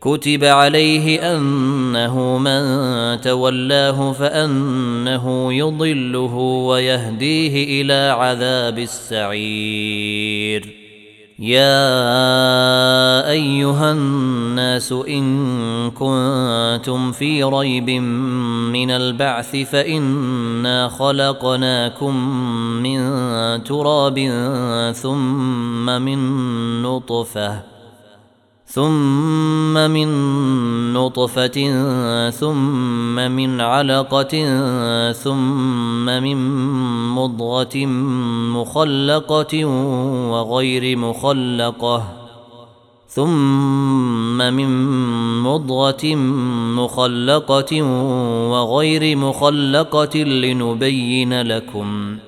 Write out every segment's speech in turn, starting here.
كتب عليه أنه من تولاه فأنه يضله ويهديه إلى عذاب السعير. يا أيها الناس إن كنتم في ريب من البعث فإنا خلقناكم من تراب ثم من نطفة ثم من نطفة ثم من علقة ثم من مضغة مخلقة وغير مخلقة ثم من مضغة مخلقة وغير مخلقة لنبين لكم ۖ.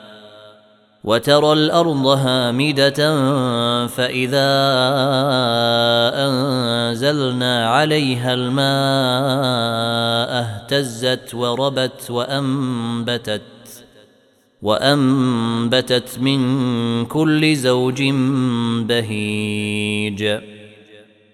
وترى الأرض هامدة فإذا أنزلنا عليها الماء اهتزت وربت وأنبتت وأنبتت من كل زوج بهيج.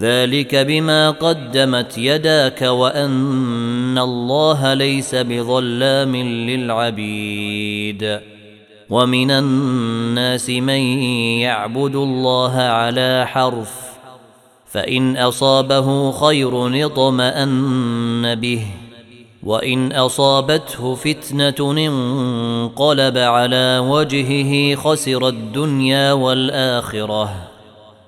ذلك بما قدمت يداك وأن الله ليس بظلام للعبيد. ومن الناس من يعبد الله على حرف فإن أصابه خير اطمأن به وإن أصابته فتنة انقلب على وجهه خسر الدنيا والآخرة.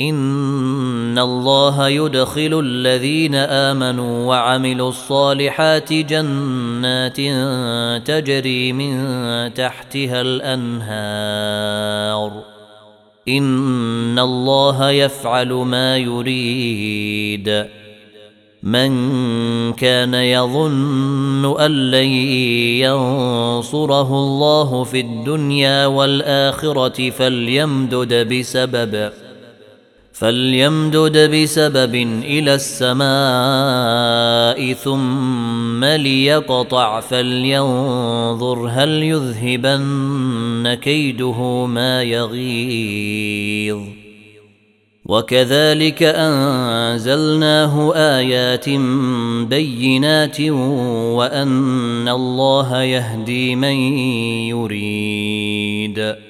ان الله يدخل الذين امنوا وعملوا الصالحات جنات تجري من تحتها الانهار ان الله يفعل ما يريد من كان يظن ان لن ينصره الله في الدنيا والاخره فليمدد بسبب فليمدد بسبب إلى السماء ثم ليقطع فلينظر هل يذهبن كيده ما يغيظ. وكذلك أنزلناه آيات بينات وأن الله يهدي من يريد.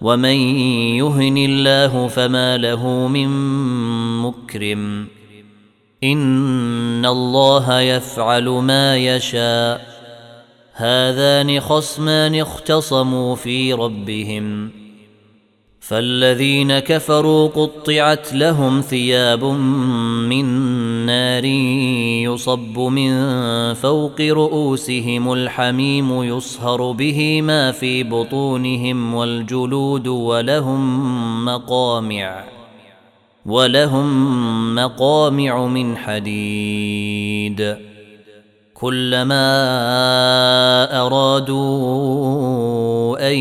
ومن يهن الله فما له من مكرم ان الله يفعل ما يشاء هذان خصمان اختصموا في ربهم فالذين كفروا قطعت لهم ثياب من نار يصب من فوق رؤوسهم الحميم يصهر به ما في بطونهم والجلود ولهم مقامع ولهم مقامع من حديد. كلما أرادوا أن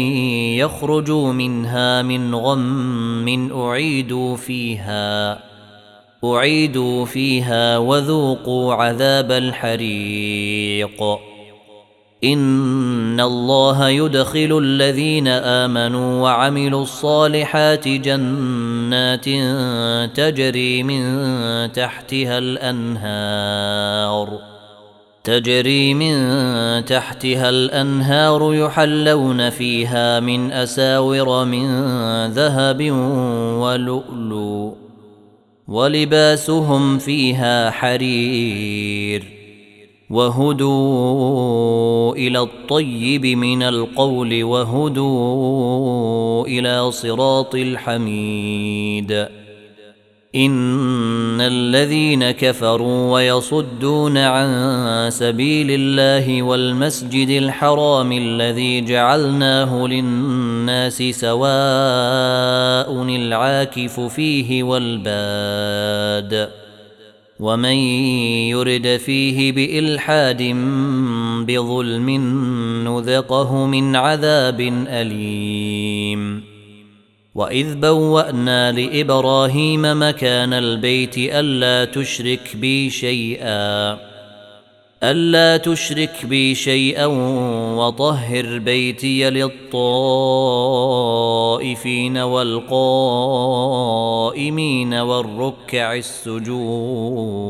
يخرجوا منها من غم أعيدوا فيها. أعيدوا فيها وذوقوا عذاب الحريق. إن الله يدخل الذين آمنوا وعملوا الصالحات جنات تجري من تحتها الأنهار تجري من تحتها الأنهار يحلون فيها من أساور من ذهب ولؤلؤ. ولباسهم فيها حرير وهدوا إلى الطيب من القول وهدوا إلى صراط الحميد إن الذين كفروا ويصدون عن سبيل الله والمسجد الحرام الذي جعلناه للناس سواء العاكف فيه والباد ومن يرد فيه بإلحاد بظلم نذقه من عذاب أليم واذ بوانا لابراهيم مكان البيت الا تشرك بي شيئا الا تشرك بي شيئا وطهر بيتي للطائفين والقائمين والركع السجود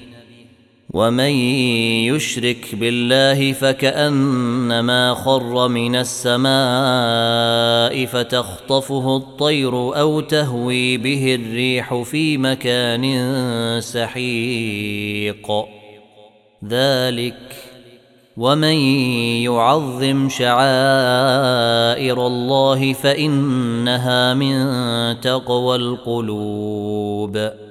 ومن يشرك بالله فكأنما خر من السماء فتخطفه الطير أو تهوي به الريح في مكان سحيق. ذلك ومن يعظم شعائر الله فإنها من تقوى القلوب.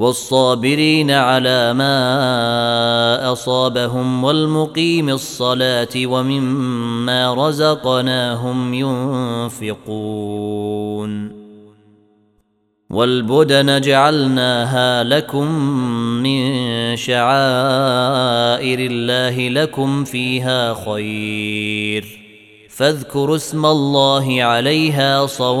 والصابرين على ما أصابهم والمقيم الصلاة ومما رزقناهم ينفقون. والبدن جعلناها لكم من شعائر الله لكم فيها خير. فاذكروا اسم الله عليها صواف.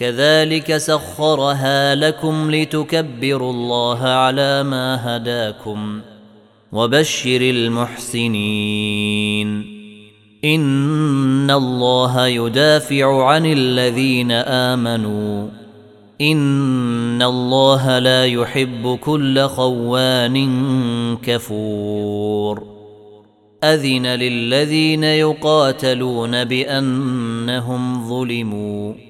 كذلك سخرها لكم لتكبروا الله على ما هداكم وبشر المحسنين. إن الله يدافع عن الذين آمنوا. إن الله لا يحب كل خوان كفور. أذن للذين يقاتلون بأنهم ظلموا.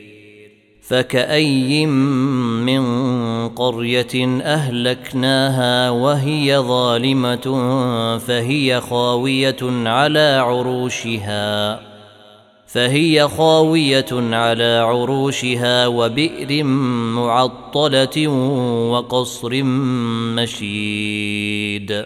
فكأي من قرية أهلكناها وهي ظالمة فهي خاوية على عروشها فهي خاوية على عروشها وبئر معطلة وقصر مشيد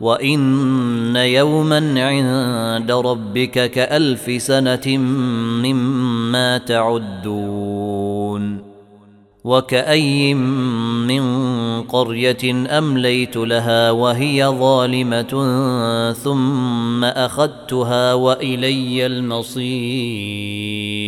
وان يوما عند ربك كالف سنه مما تعدون وكأي من قرية أمليت لها وهي ظالمة ثم أخذتها وإلي المصير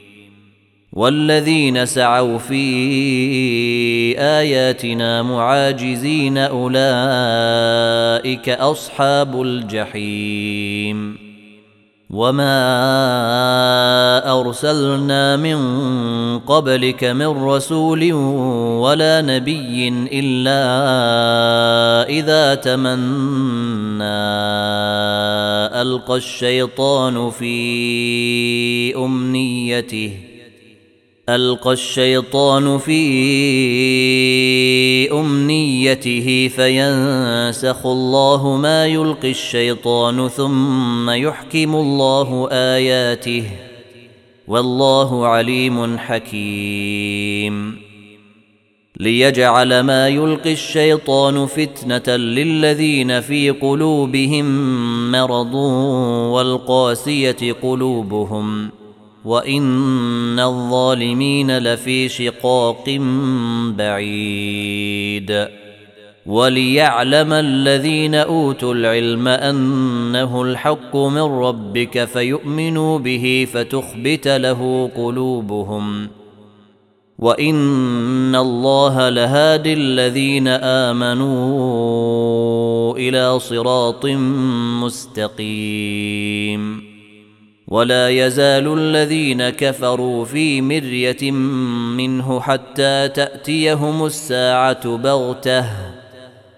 والذين سعوا في آياتنا معاجزين أولئك أصحاب الجحيم. وما أرسلنا من قبلك من رسول ولا نبي إلا إذا تمنى ألقى الشيطان في أمنيته. ألقى الشيطان في أمنيته فينسخ الله ما يلقي الشيطان ثم يحكم الله آياته والله عليم حكيم. ليجعل ما يلقي الشيطان فتنة للذين في قلوبهم مرض والقاسية قلوبهم وان الظالمين لفي شقاق بعيد وليعلم الذين اوتوا العلم انه الحق من ربك فيؤمنوا به فتخبت له قلوبهم وان الله لهادي الذين امنوا إلى صراط مستقيم ولا يزال الذين كفروا في مرية منه حتى تأتيهم الساعة بغتة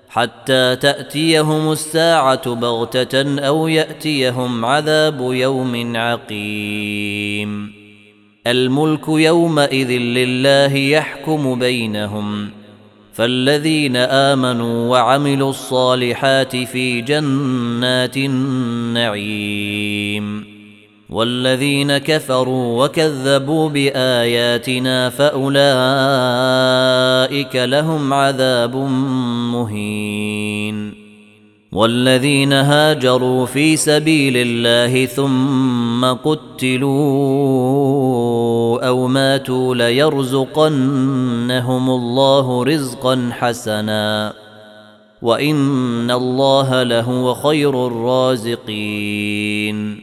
حتى تأتيهم الساعة بغتة أو يأتيهم عذاب يوم عقيم. الملك يومئذ لله يحكم بينهم فالذين آمنوا وعملوا الصالحات في جنات النعيم. والذين كفروا وكذبوا بآياتنا فأولئك لهم عذاب مهين. والذين هاجروا في سبيل الله ثم قتلوا أو ماتوا ليرزقنهم الله رزقا حسنا. وإن الله لهو خير الرازقين.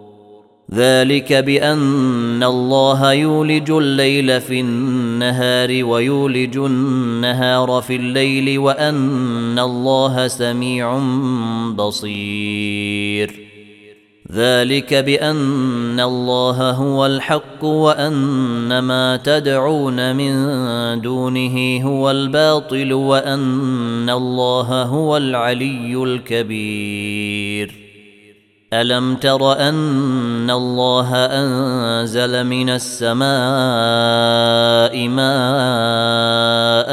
ذلك بأن الله يولج الليل في النهار ويولج النهار في الليل وأن الله سميع بصير. ذلك بأن الله هو الحق وأن ما تدعون من دونه هو الباطل وأن الله هو العلي الكبير. ألم تر أن الله أنزل من السماء ماء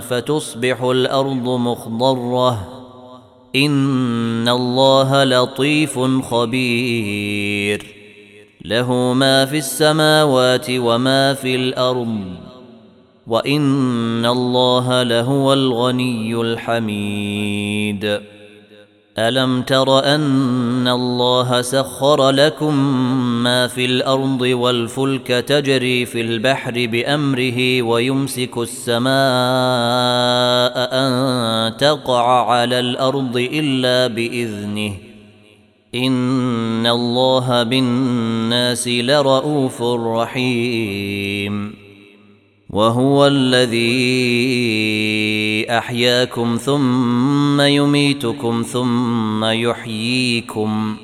فتصبح الأرض مخضرة؟ إن الله لطيف خبير. له ما في السماوات وما في الأرض وإن الله لهو الغني الحميد. الم تر ان الله سخر لكم ما في الأرض والفلك تجري في البحر بامره ويمسك السماء ان تقع على الأرض الا باذنه ان الله بالناس لرءوف رحيم وهو الذي أحياكم ثم يميتكم ثم يحييكم.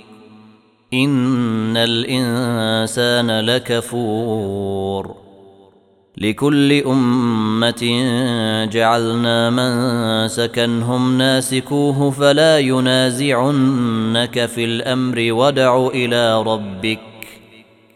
إن الإنسان لكفور. لكل أمة جعلنا من سكنهم ناسكوه فلا ينازعنك في الأمر ودع إلى ربك.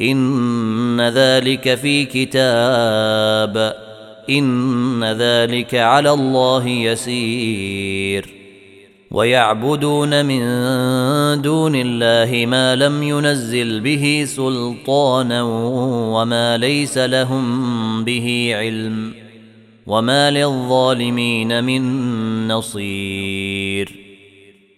إن ذلك في كتاب إن ذلك على الله يسير. ويعبدون من دون الله ما لم ينزل به سلطانا وما ليس لهم به علم وما للظالمين من نصير.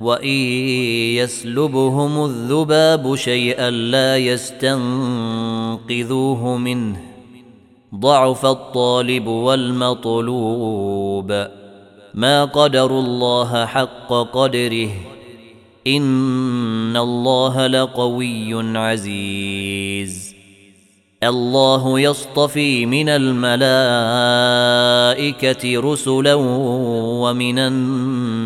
وان يسلبهم الذباب شيئا لا يستنقذوه منه ضعف الطالب والمطلوب ما قدروا الله حق قدره ان الله لقوي عزيز الله يصطفي من الملائكه رسلا ومن الناس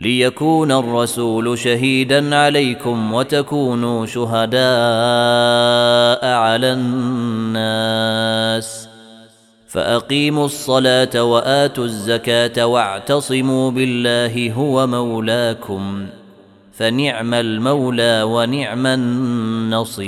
ليكون الرسول شهيدا عليكم وتكونوا شهداء على الناس. فأقيموا الصلاة وآتوا الزكاة واعتصموا بالله هو مولاكم. فنعم المولى ونعم النصير.